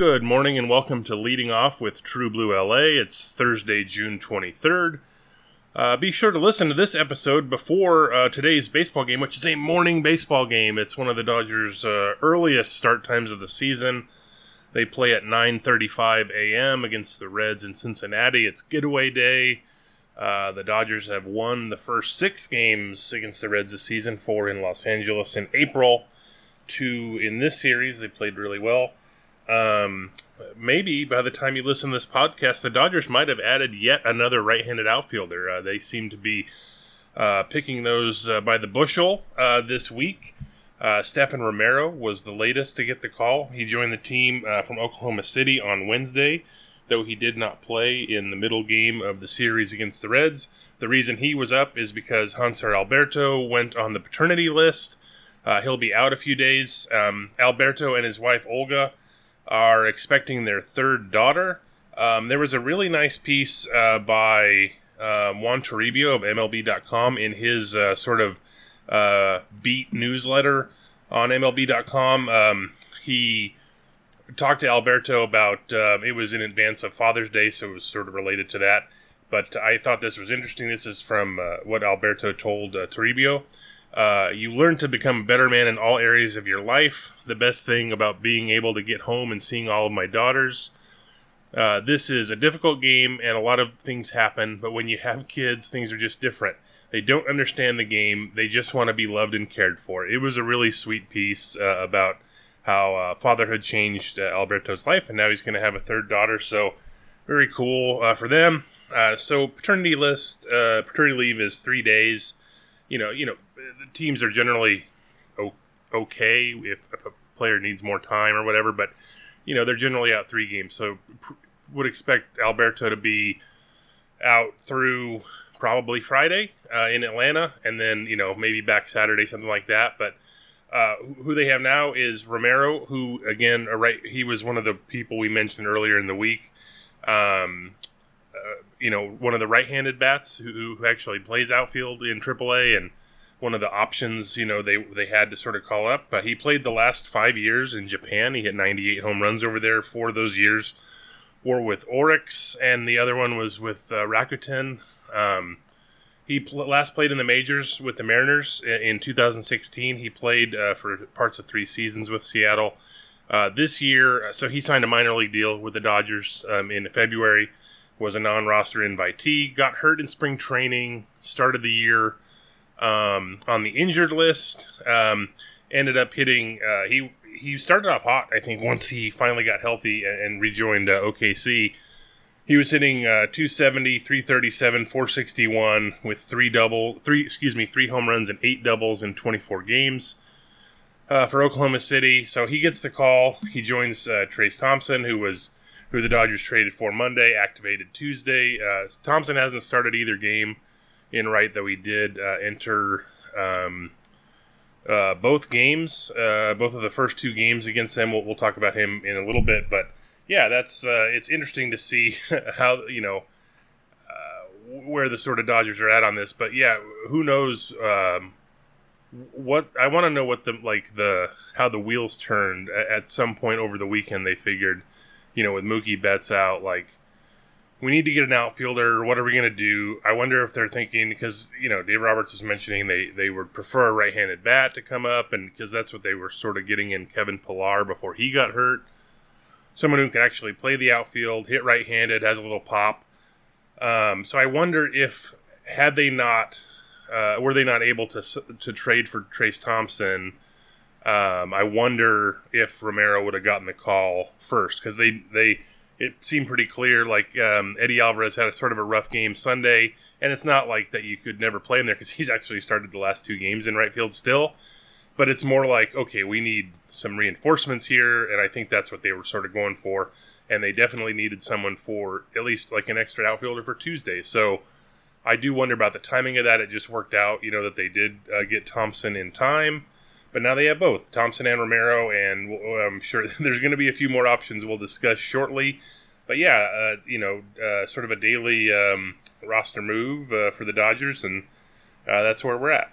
Good morning and welcome to Leading Off with True Blue LA. It's Thursday, June 23rd. Uh, be sure to listen to this episode before uh, today's baseball game, which is a morning baseball game. It's one of the Dodgers' uh, earliest start times of the season. They play at 9:35 a.m. against the Reds in Cincinnati. It's getaway day. Uh, the Dodgers have won the first six games against the Reds this season, four in Los Angeles in April, two in this series. They played really well. Um, maybe by the time you listen to this podcast, the Dodgers might have added yet another right-handed outfielder. Uh, they seem to be uh, picking those uh, by the bushel uh, this week. Uh, Stefen Romero was the latest to get the call. He joined the team uh, from Oklahoma City on Wednesday, though he did not play in the middle game of the series against the Reds. The reason he was up is because Hanser Alberto went on the paternity list. he'll be out a few days. Um, Alberto and his wife Olga are expecting their third daughter. Um, there was a really nice piece uh, by uh, Juan Toribio of MLB.com in his uh, sort of uh, beat newsletter on MLB.com. Um, he talked to Alberto about uh, it was in advance of Father's Day, so it was sort of related to that. But I thought this was interesting. This is from uh, what Alberto told Toribio. Uh, you learn to become a better man in all areas of your life. The best thing about being able to get home and seeing all of my daughters. Uh, this is a difficult game and a lot of things happen, but when you have kids, things are just different. They don't understand the game, they just want to be loved and cared for. It was a really sweet piece uh, about how uh, fatherhood changed uh, Alberto's life, and now he's going to have a third daughter, so very cool for them. so, paternity list, paternity leave is three days. You know, you know, the teams are generally okay if, if a player needs more time or whatever, but you know they're generally out three games, so pr- would expect Alberto to be out through probably Friday uh, in Atlanta, and then you know maybe back Saturday, something like that. But uh, who they have now is Romero, who again, right, he was one of the people we mentioned earlier in the week. Um, you know, one of the right-handed bats who, who actually plays outfield in AAA and one of the options you know they they had to sort of call up. But he played the last five years in Japan. He hit 98 home runs over there. Four of those years were with Orix, and the other one was with uh, Rakuten. Um, he pl- last played in the majors with the Mariners in 2016. He played uh, for parts of three seasons with Seattle. Uh, this year, so he signed a minor league deal with the Dodgers um, in February. Was a non-roster invitee. Got hurt in spring training. Started the year um, on the injured list. Um, ended up hitting. Uh, he he started off hot. I think once he finally got healthy and, and rejoined uh, OKC, he was hitting uh, 270, 337, 461 with three double, three excuse me, three home runs and eight doubles in 24 games. Uh, for Oklahoma City, so he gets the call. He joins uh, Trayce Thompson, who was who the Dodgers traded for Monday, activated Tuesday. Uh, Thompson hasn't started either game in right that we did uh, enter um, uh, both games, uh, both of the first two games against them. We'll, we'll, talk about him in a little bit, but yeah, that's uh, it's interesting to see how you know uh, where the sort of Dodgers are at on this. But yeah, who knows? Um, what I want to know what the like the how the wheels turned at some point over the weekend. They figured, you know, with Mookie Betts out, like we need to get an outfielder. What are we going to do? I wonder if they're thinking because you know Dave Roberts was mentioning they they would prefer a right-handed bat to come up, and because that's what they were sort of getting in Kevin Pillar before he got hurt. Someone who can actually play the outfield, hit right-handed, has a little pop. Um, so I wonder if had they not uh, were they not able to to trade for Trayce Thompson. Um, I wonder if Romero would have gotten the call first because they they it seemed pretty clear. Like um, Eddie Alvarez had a sort of a rough game Sunday, and it's not like that you could never play him there because he's actually started the last two games in right field still. But it's more like, okay, we need some reinforcements here, and I think that's what they were sort of going for. And they definitely needed someone for at least like an extra outfielder for Tuesday. So I do wonder about the timing of that. It just worked out, you know, that they did uh, get Thompson in time. But now they have both Thompson and Romero, and I'm sure there's going to be a few more options we'll discuss shortly. But yeah, uh, you know, uh, sort of a daily um, roster move uh, for the Dodgers, and uh, that's where we're at.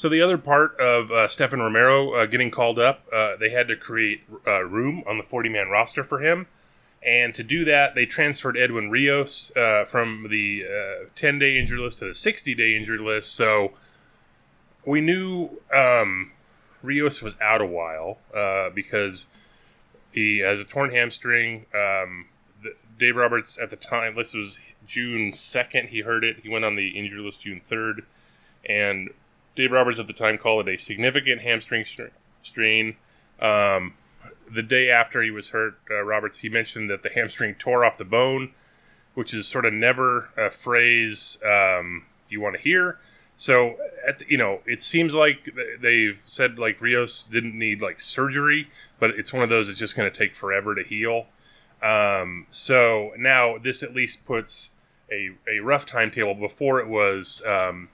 So the other part of uh, Stefen Romero uh, getting called up, uh, they had to create uh, room on the 40-man roster for him, and to do that, they transferred Edwin Rios uh, from the 10-day uh, injury list to the 60-day injury list. So we knew um, Rios was out a while because he has a torn hamstring. Um, Dave Roberts at the time, this was June 2nd, he heard it. He went on the injury list June 3rd, and Dave Roberts at the time called it a significant hamstring strain. Um, the day after he was hurt, uh, Roberts he mentioned that the hamstring tore off the bone, which is sort of never a phrase um, you want to hear. So, the, you know, it seems like they've said like Rios didn't need like surgery, but it's one of those that's just going to take forever to heal. Um, so now this at least puts a, a rough timetable. Before it was um,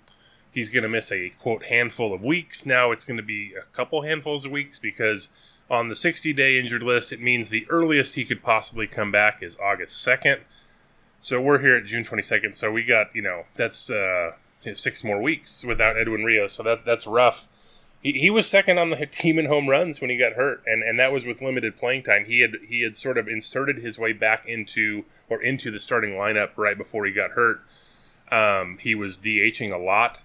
he's going to miss a quote handful of weeks. Now it's going to be a couple handfuls of weeks because on the 60 day injured list, it means the earliest he could possibly come back is August 2nd. So we're here at June 22nd. So we got, you know, that's uh, six more weeks without Edwin Rios. So that that's rough. He, he was second on the team in home runs when he got hurt, and, and that was with limited playing time. He had he had sort of inserted his way back into or into the starting lineup right before he got hurt. Um, he was DHing a lot.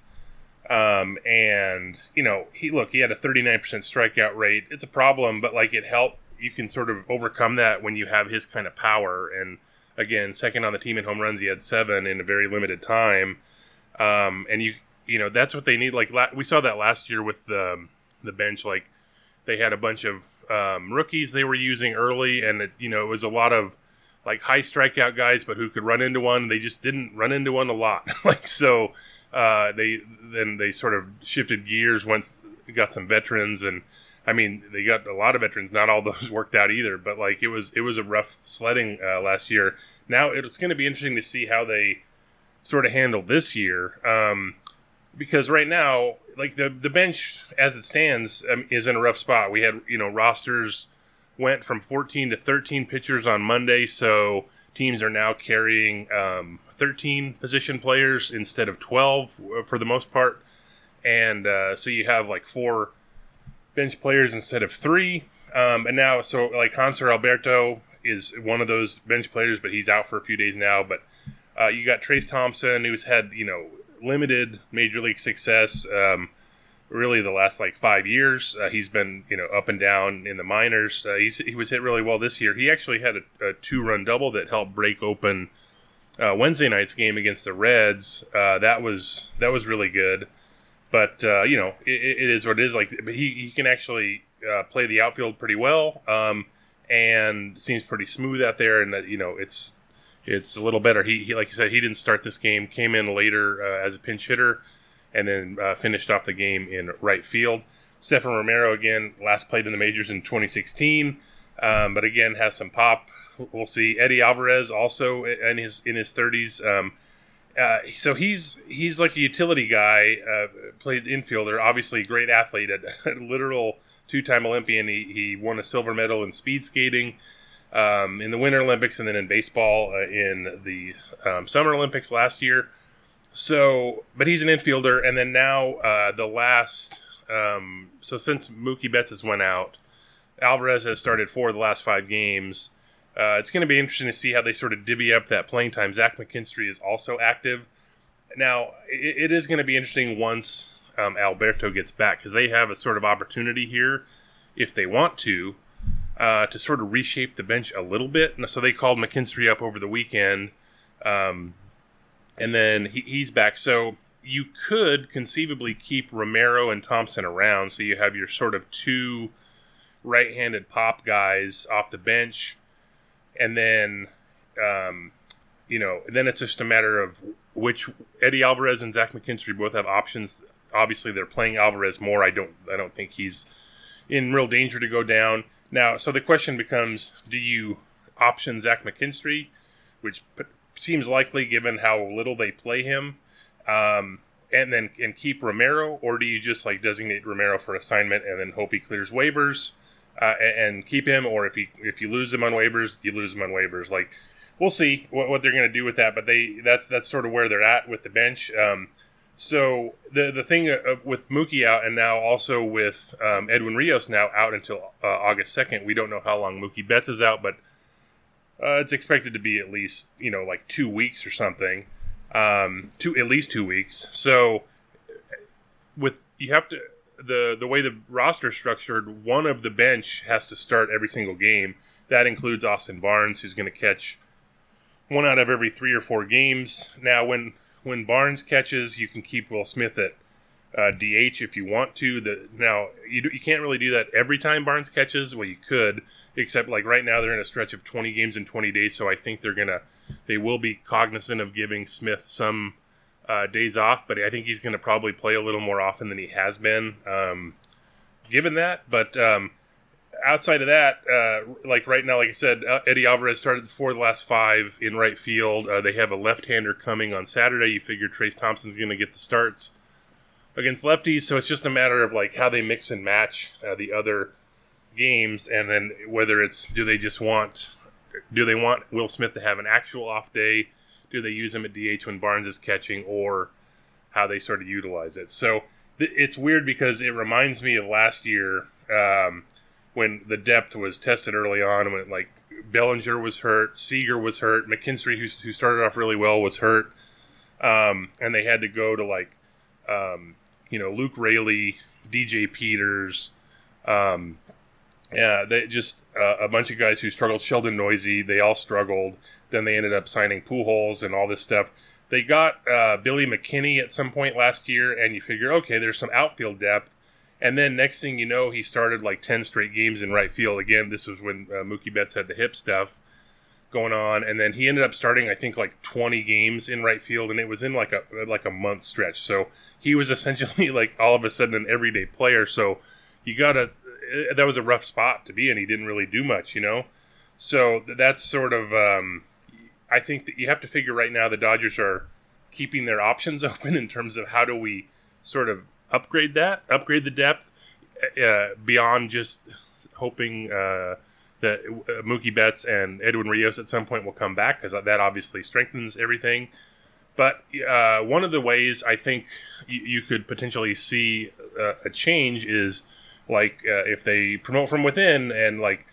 Um, and you know, he look, he had a 39% strikeout rate. It's a problem, but like it helped. You can sort of overcome that when you have his kind of power. And again, second on the team in home runs, he had seven in a very limited time. Um, and you, you know, that's what they need. Like la- we saw that last year with the the bench. Like they had a bunch of um, rookies they were using early, and it, you know, it was a lot of like high strikeout guys, but who could run into one. They just didn't run into one a lot. like so uh, they then they sort of shifted gears once got some veterans and I mean they got a lot of veterans. Not all those worked out either, but like it was it was a rough sledding uh, last year. Now it's going to be interesting to see how they sort of handle this year um, because right now like the the bench as it stands um, is in a rough spot. We had you know rosters went from 14 to 13 pitchers on Monday, so teams are now carrying um, 13 position players instead of 12 uh, for the most part. And uh, so you have like four bench players instead of three. Um, and now, so like Hanser Alberto is one of those bench players, but he's out for a few days now. But uh, you got Trayce Thompson, who's had, you know, limited major league success. Um, really the last like five years. Uh, he's been you know up and down in the minors. Uh, he was hit really well this year. He actually had a, a two run double that helped break open uh, Wednesday night's game against the Reds. Uh, that was that was really good. But uh, you know it, it is what it is. Like he he can actually uh, play the outfield pretty well. Um, and seems pretty smooth out there, and that you know it's it's a little better. He, he like you said, he didn't start this game. Came in later as a pinch hitter and then uh, finished off the game in right field. Stefen Romero again last played in the majors in 2016, um, but again has some pop. We'll see. Eddie Alvarez also in his in his 30s. Um, uh, so he's he's like a utility guy. Uh, played infielder, obviously great athlete, a, a literal two-time Olympian. He, he won a silver medal in speed skating um, in the Winter Olympics, and then in baseball uh, in the um, Summer Olympics last year. So, but he's an infielder, and then now uh, the last. Um, so since Mookie Betts has went out, Alvarez has started four of the last five games. Uh, it's going to be interesting to see how they sort of divvy up that playing time. Zach McKinstry is also active. Now, it, it is going to be interesting once um, Alberto gets back because they have a sort of opportunity here, if they want to, uh, to sort of reshape the bench a little bit. And so they called McKinstry up over the weekend, um, and then he, he's back. So you could conceivably keep Romero and Thompson around, so you have your sort of two right-handed pop guys off the bench, and then, um, you know, then it's just a matter of which Eddie Alvarez and Zach McKinstry both have options. Obviously, they're playing Alvarez more. I don't, I don't think he's in real danger to go down now. So the question becomes: Do you option Zach McKinstry, which seems likely given how little they play him? um, and then and keep Romero, or do you just like designate Romero for assignment and then hope he clears waivers uh, and, keep him, or if he if you lose him on waivers, you lose him on waivers. Like we'll see what, what they're going to do with that, but they that's that's sort of where they're at with the bench. Um, so the the thing uh, with Mookie out and now also with um, Edwin Rios now out until uh, August second, we don't know how long Mookie Betts is out, but uh, it's expected to be at least you know like two weeks or something um, two at least two weeks. So with you have to the the way the roster structured, one of the bench has to start every single game. That includes Austin Barnes, who's going to catch one out of every three or four games. Now, when when Barnes catches, you can keep Will Smith at uh, DH if you want to. The now you you can't really do that every time Barnes catches. Well, you could, except like right now they're in a stretch of 20 games in 20 days, so I think they're gonna they will be cognizant of giving Smith some uh, days off, but I think he's going to probably play a little more often than he has been, um, given that. But um, outside of that, uh, like right now, like I said, uh, Eddie Alvarez started four of the last five in right field. Uh, they have a left-hander coming on Saturday. You figure Trayce Thompson's going to get the starts against lefties, so it's just a matter of like how they mix and match uh, the other games, and then whether it's do they just want do they want Will Smith to have an actual off day? Do they use him at DH when Barnes is catching, or how they sort of utilize it? So th- it's weird because it reminds me of last year um, when the depth was tested early on. When like Bellinger was hurt, Seager was hurt, McKinstry, who, who started off really well, was hurt, um, and they had to go to like um, you know Luke Raley, DJ Peters. Um, yeah, they just uh, a bunch of guys who struggled. Sheldon Neuse, they all struggled. Then they ended up signing Pujols and all this stuff. They got uh, Billy McKinney at some point last year, and you figure, okay, there's some outfield depth. And then next thing you know, he started like ten straight games in right field. Again, this was when uh, Mookie Betts had the hip stuff going on, and then he ended up starting, I think, like 20 games in right field, and it was in like a like a month stretch. So he was essentially like all of a sudden an everyday player. So you gotta uh, that was a rough spot to be in. He didn't really do much, you know. So that's sort of. Um, I think that you have to figure right now the Dodgers are keeping their options open in terms of how do we sort of upgrade that, upgrade the depth uh, beyond just hoping uh, that uh, Mookie Betts and Edwin Rios at some point will come back because that obviously strengthens everything. But uh, one of the ways I think you, could potentially see uh, a change is like uh, if they promote from within and like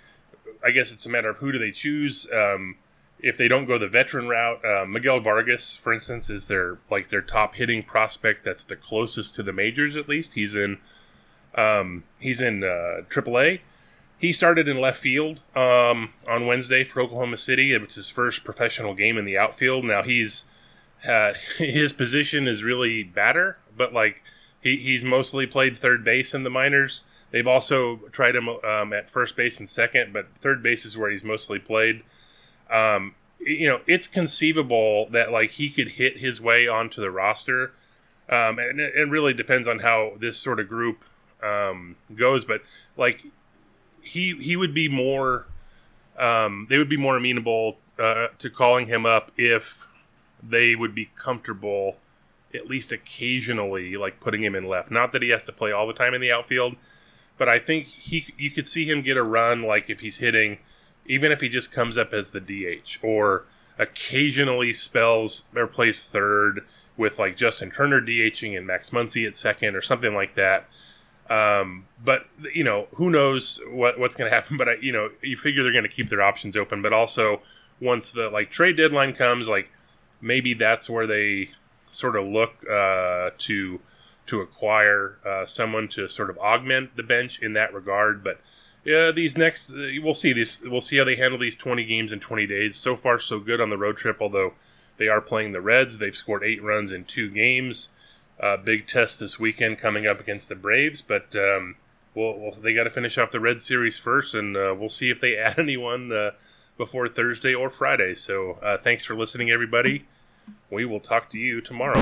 i guess it's a matter of who do they choose um, if they don't go the veteran route uh, miguel vargas for instance is their like their top hitting prospect that's the closest to the majors at least. He's in um, he's in uh, aaa he started in left field um, on wednesday for oklahoma city. It was his first professional game in the outfield. Now he's uh, his position is really batter but like he, he's mostly played third base in the minors They've also tried him um, at first base and second, but third base is where he's mostly played. Um, you know, it's conceivable that like he could hit his way onto the roster, um, and it, really depends on how this sort of group um, goes. But like he he would be more, um, they would be more amenable uh, to calling him up if they would be comfortable at least occasionally like putting him in left. Not that he has to play all the time in the outfield but I think he you could see him get a run like if he's hitting, even if he just comes up as the DH or occasionally spells or plays third with like Justin Turner DHing and Max Muncy at second or something like that. Um, but you know, who knows what what's going to happen? But I, you know, you figure they're going to keep their options open. But also, once the like trade deadline comes, like maybe that's where they sort of look uh, to to acquire uh, someone to sort of augment the bench in that regard. But yeah, these next we'll see these we'll see how they handle these 20 games in 20 days. So far, so good on the road trip. Although they are playing the Reds, they've scored eight runs in two games. Uh, big test this weekend coming up against the Braves, but um, we'll, we'll, they got to finish off the Red Series first, and uh, we'll see if they add anyone uh, before Thursday or Friday. So uh, thanks for listening, everybody. We will talk to you tomorrow.